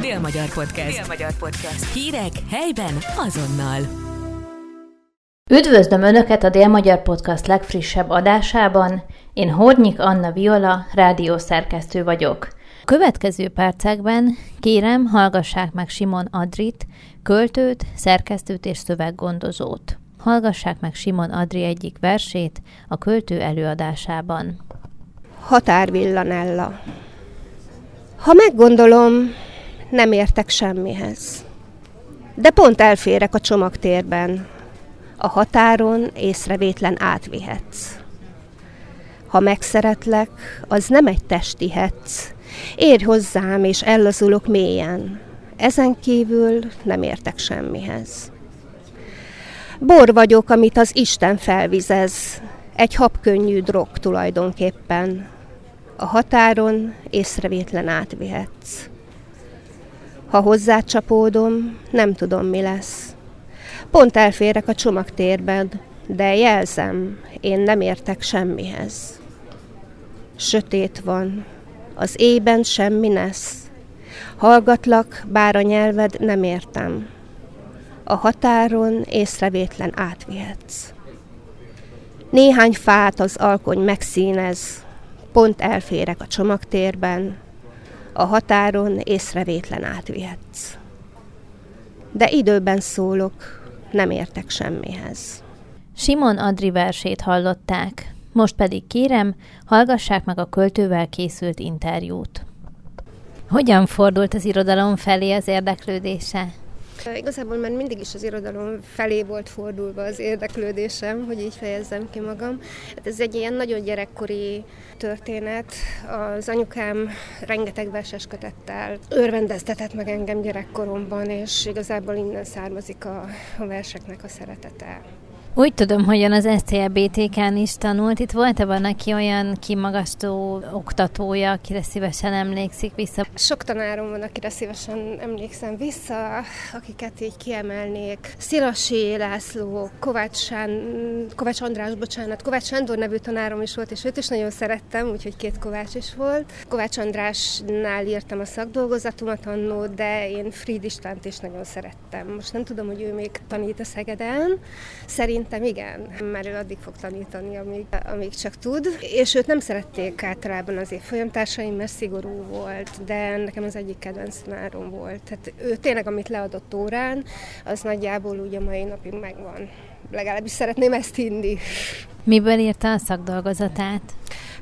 Dél-Magyar Podcast. Dél-Magyar Podcast. Hírek helyben azonnal. Üdvözlöm Önöket a Dél-Magyar Podcast legfrissebb adásában. Én Hornyik Anna Viola, rádiószerkesztő vagyok. Következő percekben kérem, hallgassák meg Simon Adrit, költőt, szerkesztőt és szöveggondozót. Hallgassák meg Simon Adri egyik versét a költő előadásában. Határvillanella. Ha meggondolom, nem értek semmihez. De pont elférek a csomagtérben. A határon észrevétlen átvihetsz. Ha megszeretlek, az nem egy testi hetsz. Érj hozzám, és ellazulok mélyen. Ezen kívül nem értek semmihez. Bor vagyok, amit az Isten felvizez. Egy habkönnyű drog tulajdonképpen. A határon észrevétlen átvihetsz. Ha hozzácsapódom, nem tudom, mi lesz. Pont elférek a csomagtérben, de jelzem, én nem értek semmihez. Sötét van, az éjben semmi nesz. Hallgatlak, bár a nyelved nem értem. A határon észrevétlen átvihetsz. Néhány fát az alkony megszínez, pont elférek a csomagtérben, a határon észrevétlen átvihetsz. De időben szólok, nem értek semmihez. Simon Adri versét hallották. Most pedig kérem, hallgassák meg a költővel készült interjút. Hogyan fordult az irodalom felé az érdeklődése? Igazából már mindig is az irodalom felé volt fordulva az érdeklődésem, hogy így fejezzem ki magam. Hát ez egy ilyen nagyon gyerekkori történet. Az anyukám rengeteg verses kötettel örvendeztetett meg engem gyerekkoromban, és igazából innen származik a, a verseknek a szeretete. Úgy tudom, hogy ön az SCLBTK-n is tanult. Itt volt-e neki olyan kimagasztó oktatója, akire szívesen emlékszik vissza? Sok tanárom van, akire szívesen emlékszem vissza, akiket így kiemelnék. Szilasi László, Kovács, Sán, Kovács András, bocsánat, Kovács Sándor nevű tanárom is volt, és őt is nagyon szerettem, úgyhogy két Kovács is volt. Kovács Andrásnál írtam a szakdolgozatomat annó, de én Fried Istvánt is nagyon szerettem. Most nem tudom, hogy ő még tanít a Szegeden. Szerint Szerintem igen, mert ő addig fog tanítani, amíg, amíg csak tud. És őt nem szerették általában az évfolyamtársaim, mert szigorú volt, de nekem az egyik kedvenc tanárom volt. Tehát ő tényleg, amit leadott órán, az nagyjából úgy a mai napig megvan. Legalábbis szeretném ezt hinni. Miből írta a szakdolgozatát?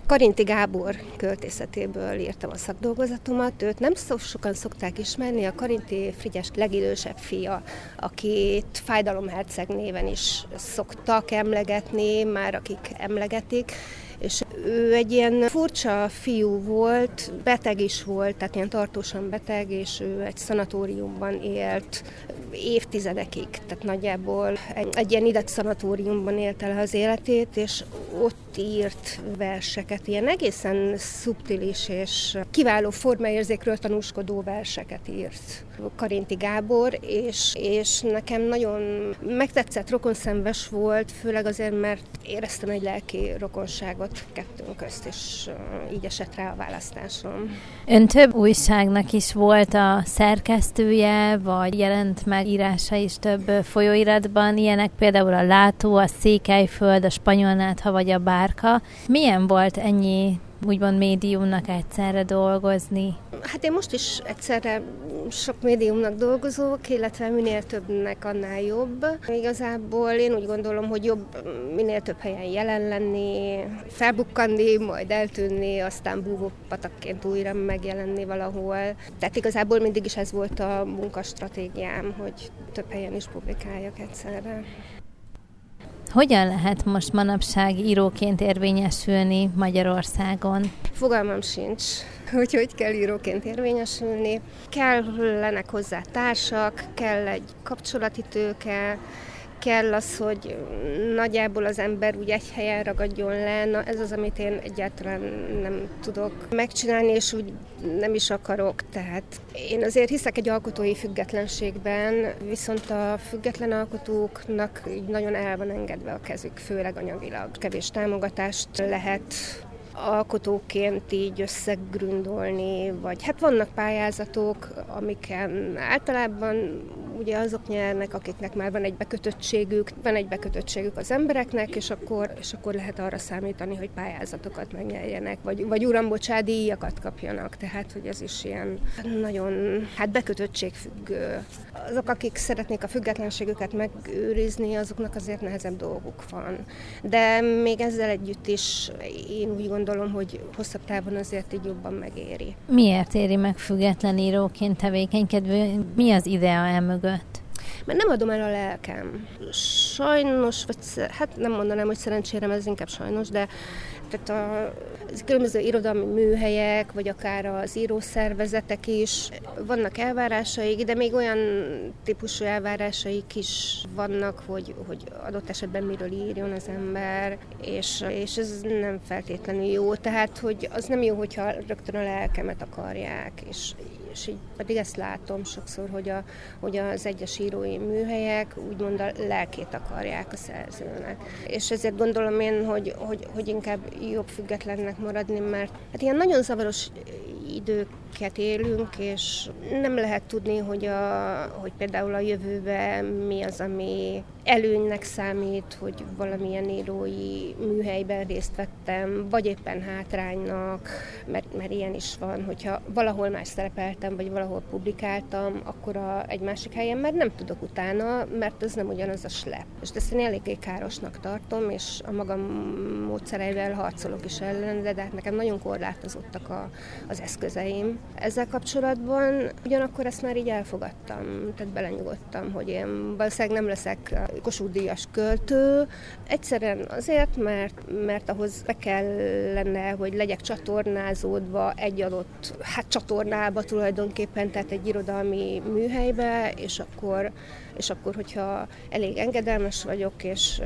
Karinti Gábor költészetéből írtam a szakdolgozatomat. Őt nem szó sokan szokták ismerni, a Karinti Frigyes legidősebb fia, akit Fájdalomherceg néven is szoktak emlegetni, már akik emlegetik és ő egy ilyen furcsa fiú volt, beteg is volt, tehát ilyen tartósan beteg, és ő egy szanatóriumban élt évtizedekig, tehát nagyjából egy, egy ilyen ideg szanatóriumban élte el az életét, és ott írt verseket, ilyen egészen szubtilis és kiváló formaérzékről tanúskodó verseket írt. Karinti Gábor, és, és nekem nagyon megtetszett, rokonszenves volt, főleg azért, mert éreztem egy lelki rokonságot kettőnk közt, és így esett rá a választásom. Ön több újságnak is volt a szerkesztője, vagy jelent meg írása is több folyóiratban, ilyenek például a Látó, a Székelyföld, a Spanyolnátha vagy a Bárka. Milyen volt ennyi úgymond médiumnak egyszerre dolgozni? Hát én most is egyszerre sok médiumnak dolgozok, illetve minél többnek annál jobb. Igazából én úgy gondolom, hogy jobb minél több helyen jelen lenni, felbukkanni, majd eltűnni, aztán búvó patakként újra megjelenni valahol. Tehát igazából mindig is ez volt a munkastratégiám, hogy több helyen is publikáljak egyszerre. Hogyan lehet most manapság íróként érvényesülni Magyarországon? Fogalmam sincs, hogy hogy kell íróként érvényesülni. Kellenek hozzá társak, kell egy kapcsolati tőke, kell az, hogy nagyjából az ember úgy egy helyen ragadjon le, na ez az, amit én egyáltalán nem tudok megcsinálni, és úgy nem is akarok. Tehát én azért hiszek egy alkotói függetlenségben, viszont a független alkotóknak így nagyon el van engedve a kezük, főleg anyagilag. Kevés támogatást lehet alkotóként így összegründolni, vagy hát vannak pályázatok, amiken általában ugye azok nyernek, akiknek már van egy bekötöttségük, van egy bekötöttségük az embereknek, és akkor, és akkor lehet arra számítani, hogy pályázatokat megnyerjenek, vagy, vagy uram, díjakat kapjanak. Tehát, hogy ez is ilyen nagyon, hát bekötöttségfüggő. Azok, akik szeretnék a függetlenségüket megőrizni, azoknak azért nehezebb dolguk van. De még ezzel együtt is én úgy gondolom, hogy hosszabb távon azért így jobban megéri. Miért éri meg független íróként tevékenykedve? Mi az idea emögött? mert nem adom el a lelkem. Sajnos, vagy hát nem mondanám, hogy szerencsére, ez inkább sajnos, de tehát a különböző irodalmi műhelyek, vagy akár az írószervezetek is vannak elvárásaik, de még olyan típusú elvárásaik is vannak, hogy, hogy adott esetben miről írjon az ember, és, és ez nem feltétlenül jó. Tehát, hogy az nem jó, hogyha rögtön a lelkemet akarják, és és így pedig ezt látom sokszor, hogy, a, hogy az egyes írói műhelyek úgymond a lelkét akarják a szerzőnek. És ezért gondolom én, hogy, hogy, hogy inkább jobb függetlennek maradni, mert hát ilyen nagyon zavaros időket élünk, és nem lehet tudni, hogy, a, hogy például a jövőben mi az, ami előnynek számít, hogy valamilyen írói műhelyben részt vettem, vagy éppen hátránynak, mert, mert ilyen is van, hogyha valahol más szerepeltem, vagy valahol publikáltam, akkor a, egy másik helyen már nem tudok utána, mert ez nem ugyanaz a slep. És ezt én eléggé károsnak tartom, és a magam módszereivel harcolok is ellen, de, de hát nekem nagyon korlátozottak a, az eszközeim. Ezzel kapcsolatban ugyanakkor ezt már így elfogadtam, tehát belenyugodtam, hogy én valószínűleg nem leszek Kossuth költő. Egyszerűen azért, mert, mert ahhoz be kellene, hogy legyek csatornázódva egy adott hát csatornába tulajdonképpen, tehát egy irodalmi műhelybe, és akkor, és akkor hogyha elég engedelmes vagyok, és,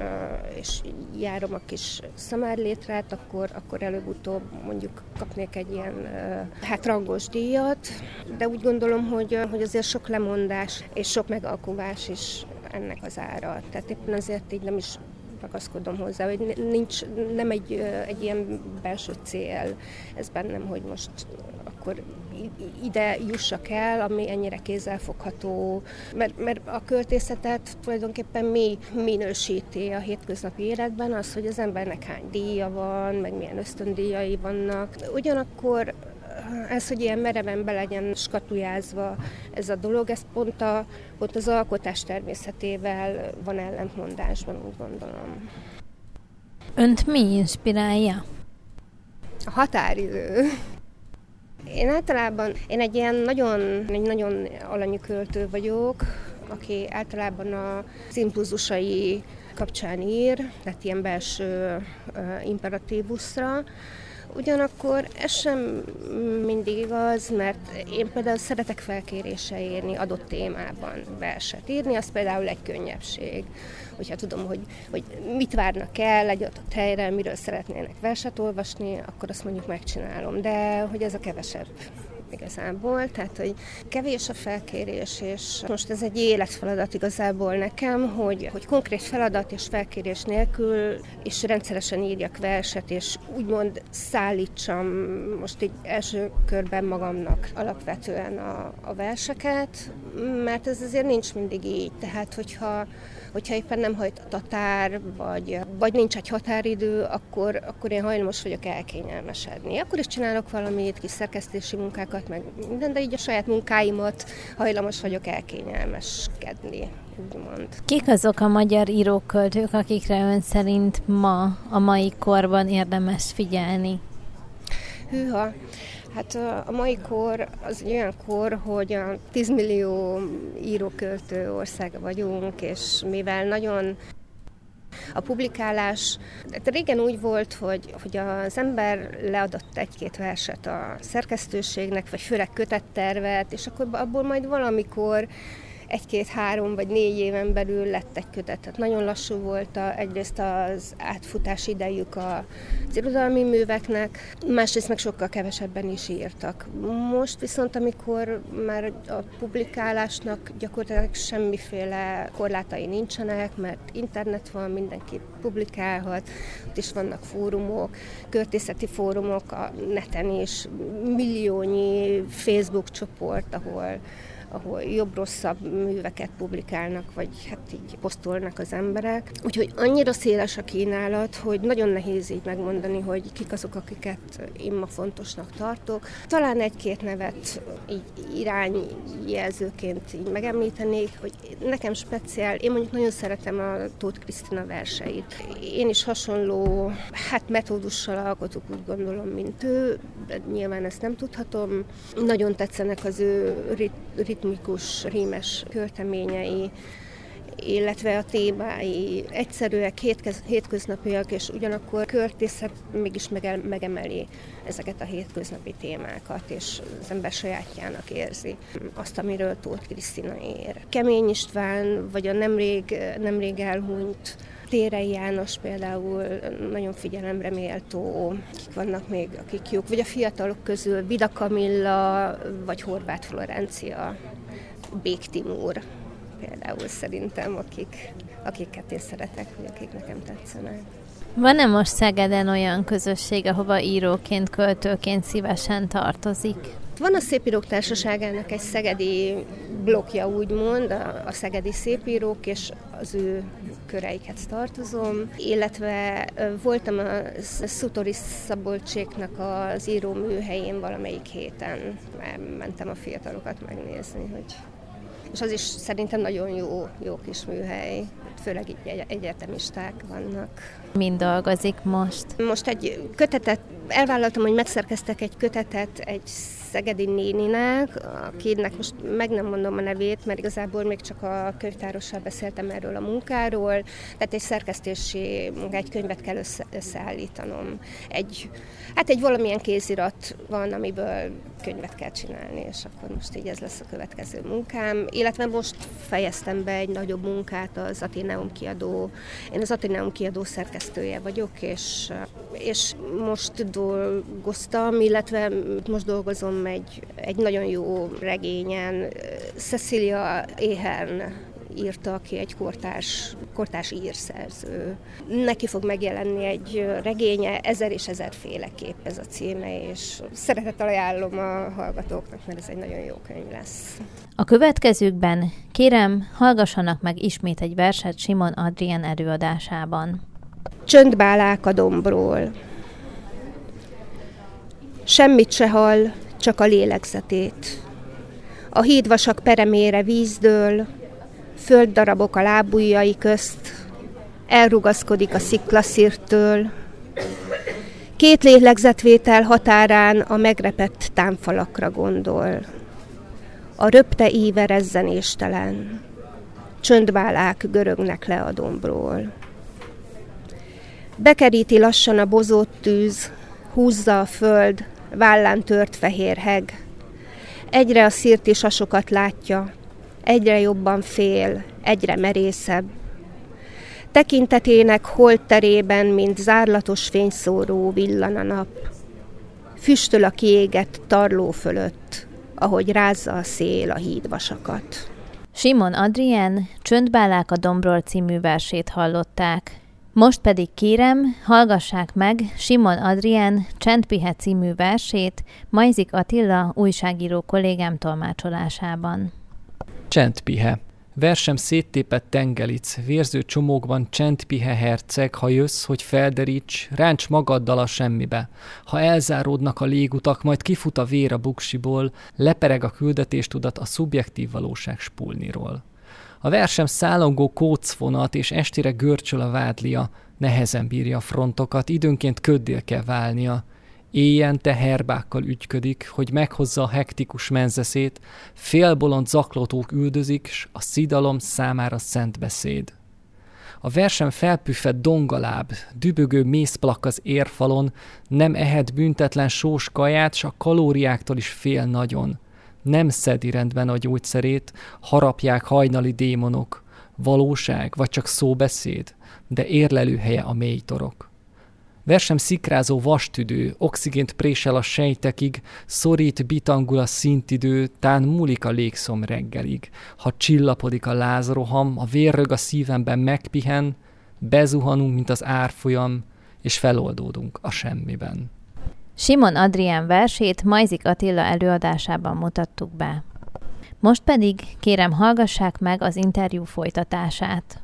és járom a kis szamárlétrát, akkor, akkor előbb-utóbb mondjuk kapnék egy ilyen hát rangos díjat, de úgy gondolom, hogy, hogy azért sok lemondás és sok megalkuvás is ennek az ára. Tehát éppen azért így nem is ragaszkodom hozzá, hogy nincs, nem egy, egy ilyen belső cél ez bennem, hogy most akkor ide jussak el, ami ennyire kézzelfogható, mert, mert a költészetet tulajdonképpen mi minősíti a hétköznapi életben, az, hogy az embernek hány díja van, meg milyen ösztöndíjai vannak. Ugyanakkor ez, hogy ilyen mereven be legyen skatujázva ez a dolog, ez pont, a, pont az alkotás természetével van ellentmondásban, úgy gondolom. Önt mi inspirálja? A határidő. Én általában, én egy ilyen nagyon, egy nagyon alanyú költő vagyok, aki általában a impulzusai kapcsán ír, tehát ilyen belső uh, imperatívuszra, Ugyanakkor ez sem mindig igaz, mert én például szeretek felkérése írni adott témában verset írni, az például egy könnyebbség. Hogyha tudom, hogy, hogy mit várnak el egy adott helyre, miről szeretnének verset olvasni, akkor azt mondjuk megcsinálom. De hogy ez a kevesebb igazából, tehát hogy kevés a felkérés, és most ez egy életfeladat igazából nekem, hogy, hogy konkrét feladat és felkérés nélkül, és rendszeresen írjak verset, és úgymond szállítsam most egy első körben magamnak alapvetően a, a verseket, mert ez azért nincs mindig így, tehát hogyha hogyha éppen nem hajt a tatár, vagy, vagy nincs egy határidő, akkor, akkor én hajlamos vagyok elkényelmesedni. Akkor is csinálok valamit, kis szerkesztési munkákat, meg minden, de így a saját munkáimat hajlamos vagyok elkényelmeskedni úgymond. Kik azok a magyar íróköltők, akikre ön szerint ma, a mai korban érdemes figyelni? Hűha, Hát a mai kor az egy olyan kor, hogy a 10 millió íróköltő országa vagyunk, és mivel nagyon a publikálás, hát régen úgy volt, hogy, hogy az ember leadott egy-két verset a szerkesztőségnek, vagy főleg kötettervet, és akkor abból majd valamikor egy-két-három vagy négy éven belül lett egy kötet. Tehát nagyon lassú volt a, egyrészt az átfutás idejük az irodalmi műveknek, másrészt meg sokkal kevesebben is írtak. Most viszont, amikor már a publikálásnak gyakorlatilag semmiféle korlátai nincsenek, mert internet van, mindenki publikálhat, ott is vannak fórumok, költészeti fórumok a neten is, milliónyi Facebook csoport, ahol ahol jobb-rosszabb műveket publikálnak, vagy hát így posztolnak az emberek. Úgyhogy annyira széles a kínálat, hogy nagyon nehéz így megmondani, hogy kik azok, akiket én ma fontosnak tartok. Talán egy-két nevet így irányjelzőként így megemlítenék, hogy nekem speciál, én mondjuk nagyon szeretem a Tóth Krisztina verseit. Én is hasonló, hát metódussal alkotok, úgy gondolom, mint ő, de nyilván ezt nem tudhatom. Nagyon tetszenek az ő rit- ritmikus, rímes költeményei, illetve a témái egyszerűek, hétköznapiak, és ugyanakkor költészet mégis megemeli ezeket a hétköznapi témákat, és az ember sajátjának érzi azt, amiről Tóth Krisztina ér. Kemény István, vagy a nemrég, nemrég elhunyt Térei János például nagyon figyelemre méltó, kik vannak még, akik jók, vagy a fiatalok közül Vida Kamilla, vagy Horváth Florencia, Bék Timur például szerintem, akik, akiket én szeretek, vagy akik nekem tetszenek. Van-e most Szegeden olyan közösség, ahova íróként, költőként szívesen tartozik? Van a Szépírók Társaságának egy szegedi blokja, úgymond, a, szegedi szépírók, és az ő köreiket tartozom, illetve voltam a Szutori Szabolcséknak az író műhelyén valamelyik héten, mentem a fiatalokat megnézni, hogy és az is szerintem nagyon jó, jó kis műhely, főleg így egyetemisták vannak. Mind dolgozik most? Most egy kötetet, elvállaltam, hogy megszerkeztek egy kötetet egy szegedi néninek, akinek most meg nem mondom a nevét, mert igazából még csak a könyvtárossal beszéltem erről a munkáról, tehát egy szerkesztési egy könyvet kell össze, összeállítanom. Egy, hát egy valamilyen kézirat van, amiből könyvet kell csinálni, és akkor most így ez lesz a következő munkám. Illetve most fejeztem be egy nagyobb munkát az Ateneum kiadó, én az Ateneum kiadó szerkesztője vagyok, és, és most dolgoztam, illetve most dolgozom egy, egy nagyon jó regényen. Cecilia Éhen írta, aki egy kortárs, kortárs írszerző. Neki fog megjelenni egy regénye, ezer és ezer féleképp ez a címe, és szeretettel ajánlom a hallgatóknak, mert ez egy nagyon jó könyv lesz. A következőkben kérem, hallgassanak meg ismét egy verset Simon Adrien előadásában. Csöndbálák a dombról. Semmit se hall, csak a lélegzetét. A hídvasak peremére vízdől, földdarabok a lábujjai közt, elrugaszkodik a sziklaszírtől, két lélegzetvétel határán a megrepett támfalakra gondol. A röpte íve rezzenéstelen, csöndbálák görögnek le a dombról. Bekeríti lassan a bozott tűz, húzza a föld, vállán tört fehér heg. Egyre a szirti sasokat látja, egyre jobban fél, egyre merészebb. Tekintetének holterében, mint zárlatos fényszóró villan a nap. Füstöl a kiégett tarló fölött, ahogy rázza a szél a hídvasakat. Simon Adrien Csöndbálák a Dombról című versét hallották. Most pedig kérem, hallgassák meg Simon Adrien Csendpihe című versét Majzik Attila újságíró kollégám tolmácsolásában. Csendpihe Versem széttépett tengelic, vérző csomókban csendpihe herceg, ha jössz, hogy felderíts, ráncs magaddal a semmibe. Ha elzáródnak a légutak, majd kifut a vér a buksiból, lepereg a küldetéstudat a szubjektív valóság spulniról. A versem szállongó kócfonat és estére görcsöl a vádlia, nehezen bírja a frontokat, időnként köddél kell válnia. Éjjel teherbákkal ügyködik, hogy meghozza a hektikus menzeszét, félbolond zaklatók üldözik, s a szidalom számára szent beszéd. A versem felpüffed dongaláb, dübögő mészplak az érfalon, nem ehet büntetlen sós kaját, s a kalóriáktól is fél nagyon – Nem szedi rendben a gyógyszerét, harapják hajnali démonok, valóság vagy csak szóbeszéd, de érlelőhelye a mély torok. Versem szikrázó vastüdő, oxigént présel a sejtekig, szorít, bitangul a szintidő, tán múlik a légszom reggelig. Ha csillapodik a lázroham, a vérrög a szívemben megpihen, bezuhanunk, mint az árfolyam, és feloldódunk a semmiben. Simon Adrián versét Majzik Attila előadásában mutattuk be. Most pedig kérem hallgassák meg az interjú folytatását.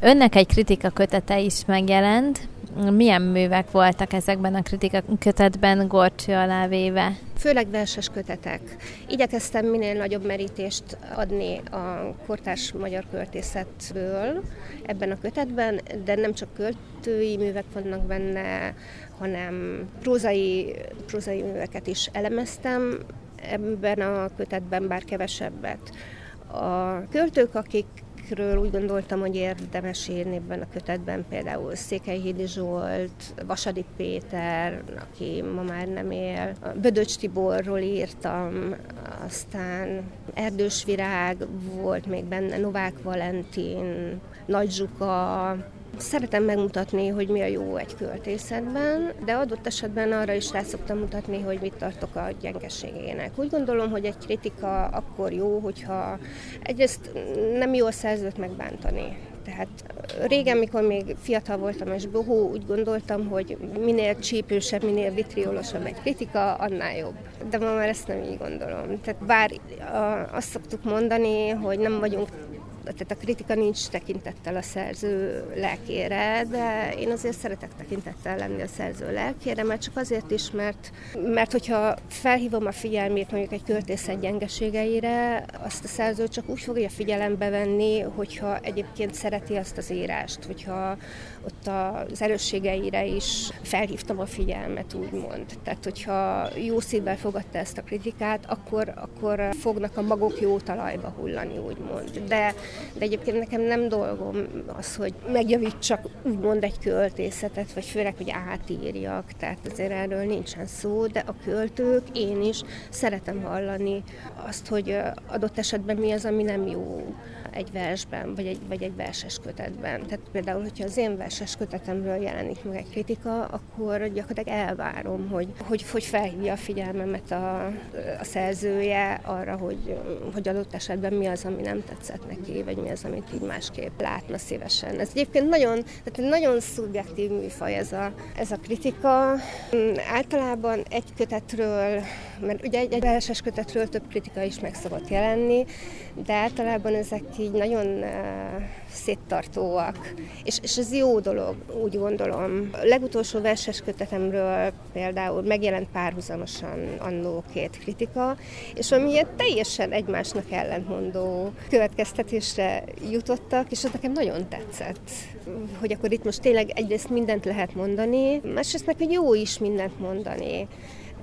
Önnek egy kritika kötete is megjelent. Milyen művek voltak ezekben a kritika kötetben gorcső alá véve? Főleg verses kötetek. Igyekeztem minél nagyobb merítést adni a kortárs magyar költészetből ebben a kötetben, de nem csak költői művek vannak benne, hanem prózai, prózai műveket is elemeztem ebben a kötetben, bár kevesebbet. A költők, akik akikről úgy gondoltam, hogy érdemes írni ebben a kötetben, például Székelyhídi Zsolt, Vasadi Péter, aki ma már nem él, Bödöcs Tiborról írtam, aztán Erdős Virág volt még benne, Novák Valentin, Nagy Zsuka, Szeretem megmutatni, hogy mi a jó egy költészetben, de adott esetben arra is rá szoktam mutatni, hogy mit tartok a gyengeségének. Úgy gondolom, hogy egy kritika akkor jó, hogyha egyrészt nem jó a szerzőt megbántani. Tehát régen, mikor még fiatal voltam és bohó, úgy gondoltam, hogy minél csípősebb, minél vitriolosabb egy kritika, annál jobb. De ma már ezt nem így gondolom. Tehát bár azt szoktuk mondani, hogy nem vagyunk tehát a kritika nincs tekintettel a szerző lelkére, de én azért szeretek tekintettel lenni a szerző lelkére, mert csak azért is, mert, mert hogyha felhívom a figyelmét mondjuk egy költészet gyengeségeire, azt a szerző csak úgy fogja figyelembe venni, hogyha egyébként szereti azt az írást, hogyha ott az erősségeire is felhívtam a figyelmet, úgymond. Tehát, hogyha jó szívvel fogadta ezt a kritikát, akkor, akkor fognak a magok jó talajba hullani, úgymond. De de egyébként nekem nem dolgom az, hogy megjavítsak úgymond egy költészetet, vagy főleg, hogy átírjak, tehát azért erről nincsen szó, de a költők, én is szeretem hallani azt, hogy adott esetben mi az, ami nem jó egy versben, vagy egy, vagy egy verses kötetben. Tehát például, hogyha az én verses kötetemről jelenik meg egy kritika, akkor gyakorlatilag elvárom, hogy, hogy, hogy felhívja a figyelmemet a, a szerzője arra, hogy, hogy adott esetben mi az, ami nem tetszett neki, vagy mi az, amit így másképp látna szívesen. Ez egyébként nagyon, tehát nagyon szubjektív műfaj ez a, ez a kritika. Általában egy kötetről, mert ugye egy, egy verses kötetről több kritika is meg szokott jelenni, de általában ezek így nagyon széttartóak. És, és ez jó dolog, úgy gondolom. A legutolsó verses kötetemről például megjelent párhuzamosan annó két kritika, és amilyen teljesen egymásnak ellentmondó következtetésre jutottak, és az nekem nagyon tetszett. Hogy akkor itt most tényleg egyrészt mindent lehet mondani, másrészt hogy jó is mindent mondani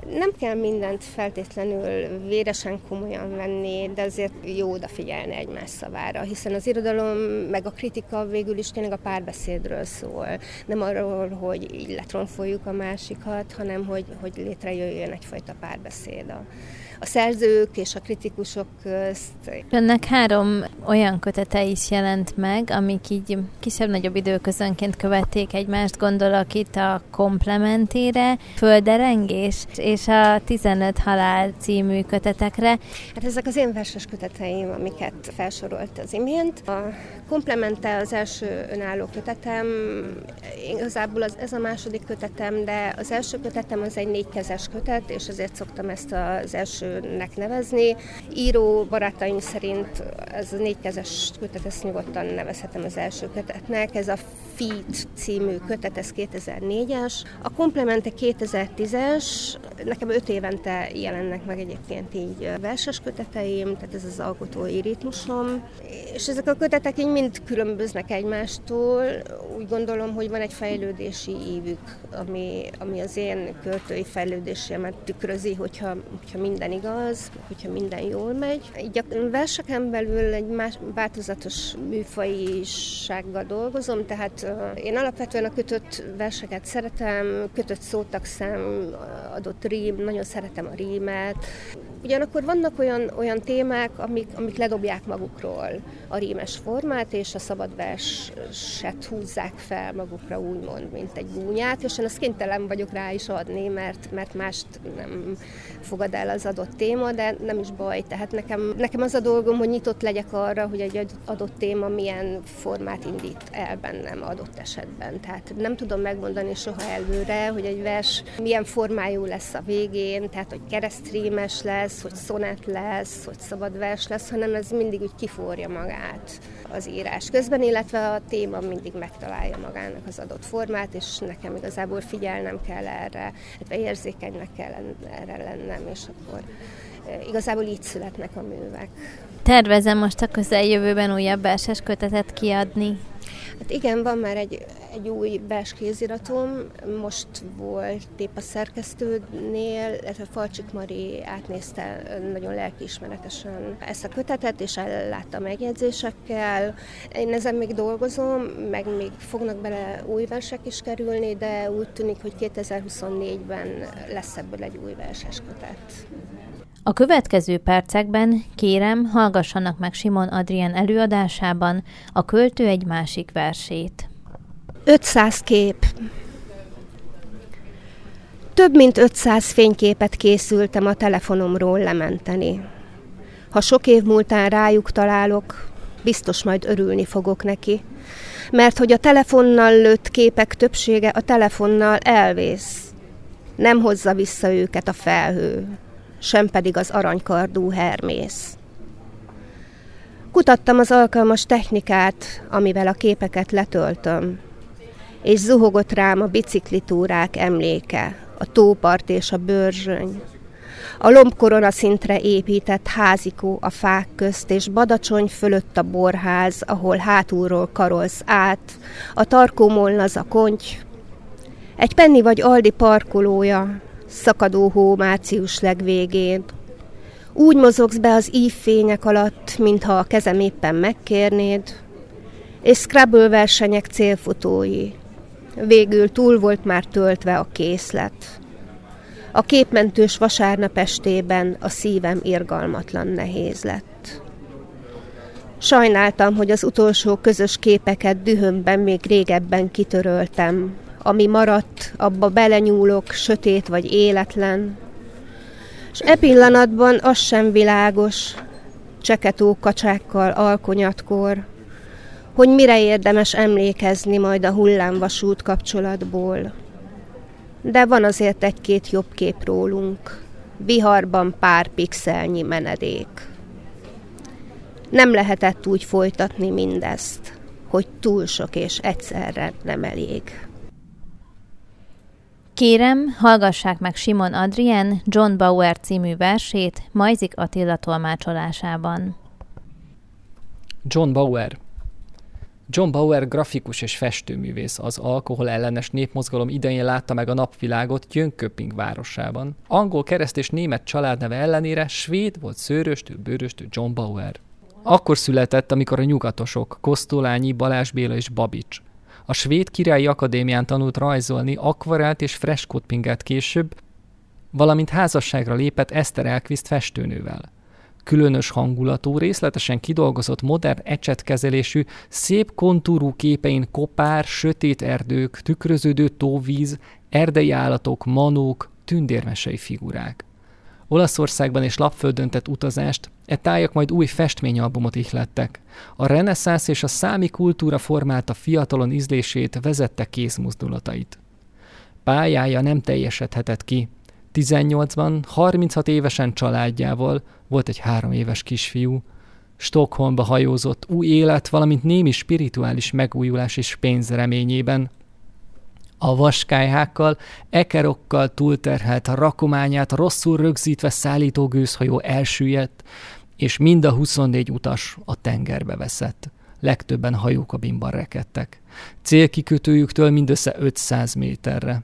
nem kell mindent feltétlenül véresen komolyan venni, de azért jó odafigyelni egymás szavára, hiszen az irodalom meg a kritika végül is tényleg a párbeszédről szól. Nem arról, hogy így letronfoljuk a másikat, hanem hogy, hogy létrejöjjön egyfajta párbeszéd a, a szerzők és a kritikusok közt. Önnek három olyan kötete is jelent meg, amik így kisebb-nagyobb időközönként követték egymást, gondolok itt a komplementére, földerengés és a 15 halál című kötetekre. Hát ezek az én verses köteteim, amiket felsorolt az imént. A komplemente az első önálló kötetem, igazából az, ez a második kötetem, de az első kötetem az egy négykezes kötet, és azért szoktam ezt az első elsőnek nevezni. Író barátaim szerint ez a négykezes kötet, ezt nyugodtan nevezhetem az első kötetnek. Ez a Feet című kötet, ez 2004-es. A komplemente 2010-es, nekem öt évente jelennek meg egyébként így verses köteteim, tehát ez az alkotói ritmusom. És ezek a kötetek így mind különböznek egymástól. Úgy gondolom, hogy van egy fejlődési ívük, ami, ami az én költői fejlődésemet tükrözi, hogyha, hogyha minden igaz, hogyha minden jól megy. Így a verseken belül egy más, változatos műfajisággal dolgozom, tehát én alapvetően a kötött verseket szeretem, kötött szótakszám, adott rím, nagyon szeretem a rímet, Ugyanakkor vannak olyan, olyan témák, amik, amik ledobják magukról a rímes formát, és a szabad verset húzzák fel magukra, úgymond, mint egy gúnyát, és én ezt kénytelen vagyok rá is adni, mert, mert mást nem fogad el az adott téma, de nem is baj. Tehát nekem, nekem az a dolgom, hogy nyitott legyek arra, hogy egy adott téma milyen formát indít el bennem adott esetben. Tehát nem tudom megmondani soha előre, hogy egy vers milyen formájú lesz a végén, tehát hogy keresztrímes lesz, hogy szonet lesz, hogy szabad vers lesz, hanem ez mindig úgy kiforja magát az írás közben, illetve a téma mindig megtalálja magának az adott formát, és nekem igazából figyelnem kell erre, illetve érzékenynek kell erre lennem, és akkor e, igazából így születnek a művek. Tervezem most a közeljövőben újabb verses kötetet kiadni. Hát igen, van már egy, egy új kéziratom, most volt épp a szerkesztőnél, illetve Falcsik Mari átnézte nagyon lelkiismeretesen ezt a kötetet, és ellátta megjegyzésekkel. Én ezen még dolgozom, meg még fognak bele új versek is kerülni, de úgy tűnik, hogy 2024-ben lesz ebből egy új verses kötet. A következő percekben kérem, hallgassanak meg Simon Adrien előadásában a költő egy másik versét. 500 kép. Több mint 500 fényképet készültem a telefonomról lementeni. Ha sok év múltán rájuk találok, biztos majd örülni fogok neki. Mert hogy a telefonnal lőtt képek többsége a telefonnal elvész. Nem hozza vissza őket a felhő, sem pedig az aranykardú Hermész. Kutattam az alkalmas technikát, amivel a képeket letöltöm, és zuhogott rám a biciklitúrák emléke, a tópart és a bőrzsöny, a lombkorona szintre épített házikó a fák közt, és badacsony fölött a borház, ahol hátulról karolsz át, a tarkó molnaz a konty, egy penni vagy Aldi parkolója, szakadó hó március legvégén. Úgy mozogsz be az ívfények alatt, mintha a kezem éppen megkérnéd, és Scrabble versenyek célfutói. Végül túl volt már töltve a készlet. A képmentős vasárnap estében a szívem irgalmatlan nehéz lett. Sajnáltam, hogy az utolsó közös képeket dühömben még régebben kitöröltem, ami maradt, abba belenyúlok, sötét vagy életlen. És e pillanatban az sem világos, cseketó kacsákkal alkonyatkor, hogy mire érdemes emlékezni majd a hullámvasút kapcsolatból. De van azért egy-két jobb kép rólunk, viharban pár pixelnyi menedék. Nem lehetett úgy folytatni mindezt, hogy túl sok és egyszerre nem elég. Kérem, hallgassák meg Simon Adrien John Bauer című versét Majzik Attila tolmácsolásában. John Bauer John Bauer grafikus és festőművész az alkohol ellenes népmozgalom idején látta meg a napvilágot Jönköping városában. Angol, kereszt és német családneve ellenére svéd volt szőröstő, bőröstő John Bauer. Akkor született, amikor a nyugatosok, Kosztolányi, Balázs Béla és Babics a Svéd Királyi Akadémián tanult rajzolni, akvarelt és freskót pingelt később, valamint házasságra lépett Eszter Elkviszt festőnővel. Különös hangulatú, részletesen kidolgozott modern ecsetkezelésű, szép kontúrú képein kopár, sötét erdők, tükröződő tóvíz, erdei állatok, manók, tündérmesei figurák. Olaszországban és Lapföldön tett utazást, e tájak majd új festményalbumot ihlettek. A reneszánsz és a számi kultúra formálta fiatalon ízlését, vezette kézmozdulatait. Pályája nem teljesedhetett ki. 18-ban, 36 évesen családjával, volt egy három éves kisfiú, Stockholmba hajózott új élet, valamint némi spirituális megújulás és pénz reményében, a vaskályhákkal, ekerokkal túlterhelt rakományát rosszul rögzítve szállító gőzhajó elsüllyedt, és mind a 24 utas a tengerbe veszett. Legtöbben hajókabinban rekedtek. Célkikötőjüktől mindössze 500 méterre.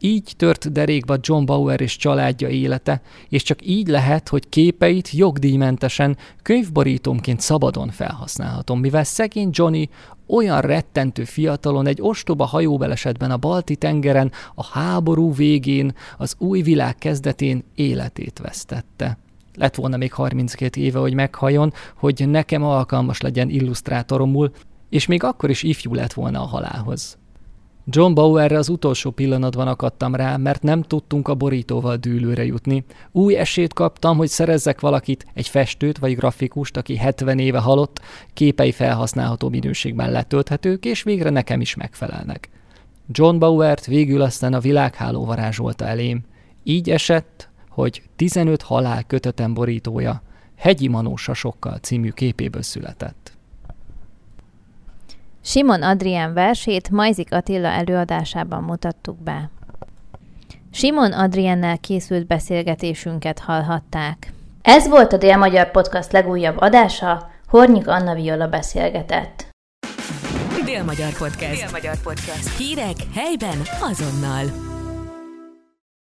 Így tört derékba John Bauer és családja élete, és csak így lehet, hogy képeit jogdíjmentesen könyvborítómként szabadon felhasználhatom, mivel szegény Johnny olyan rettentő fiatalon egy ostoba hajóbelesetben a Balti tengeren, a háború végén, az új világ kezdetén életét vesztette. Lett volna még 32 éve, hogy meghajon, hogy nekem alkalmas legyen illusztrátoromul, és még akkor is ifjú lett volna a halálhoz. John Bauerre az utolsó pillanatban akadtam rá, mert nem tudtunk a borítóval dűlőre jutni. Új esélyt kaptam, hogy szerezzek valakit, egy festőt vagy grafikust, aki 70 éve halott, képei felhasználható minőségben letölthetők, és végre nekem is megfelelnek. John Bauert végül aztán a világháló varázsolta elém. Így esett, hogy 15 halál kötetem borítója Hegyi Manósa sokkal című képéből született. Simon Adrián versét Majzik Attila előadásában mutattuk be. Simon Adriennel készült beszélgetésünket hallhatták. Ez volt a Dél-Magyar Podcast legújabb adása, Hornyik Anna Viola beszélgetett. Dél-Magyar Podcast. Dél-Magyar Podcast. Hírek helyben azonnal.